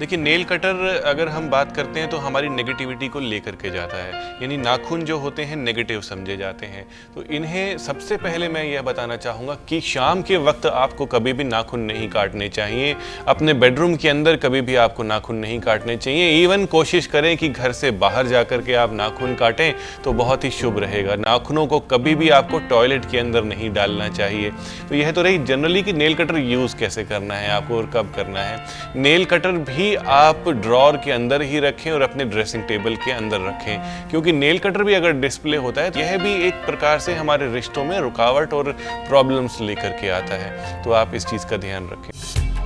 देखिए nail cutter अगर हम बात करते हैं तो हमारी नेगेटिविटी को लेकर के जाता है। यानी नाखून जो होते हैं नेगेटिव समझे जाते हैं। तो इन्हें सबसे पहले मैं यह बताना चाहूँगा कि शाम के वक्त आपको कभी भी नाखून नहीं काटने चाहिए। अपने बेडरूम के अंदर कभी भी आपको नाखून नहीं काटने चाहिए। इवन कोशिश करें कि घर से बाहर जा कर के आप नाखून काटें तो बहुत ही शुभ रहेगा। नाखूनों को कभी भी आपको टॉयलेट के अंदर नहीं डालना चाहिए। तो यह तो रही जनरली कि नेल कटर यूज़ कैसे करना है, आपको और कब करना है। नेल कटर भी आप ड्रॉर के अंदर ही रखें और अपने ड्रेसिंग टेबल के अंदर रखें। क्योंकि नेल कटर भी अगर डिस्प्ले होता है तो यह भी एक प्रकार से हमारे रिश्तों में रुकावट और प्रॉब्लम्स लेकर के आता है। तो आप इस चीज़ का ध्यान रखें।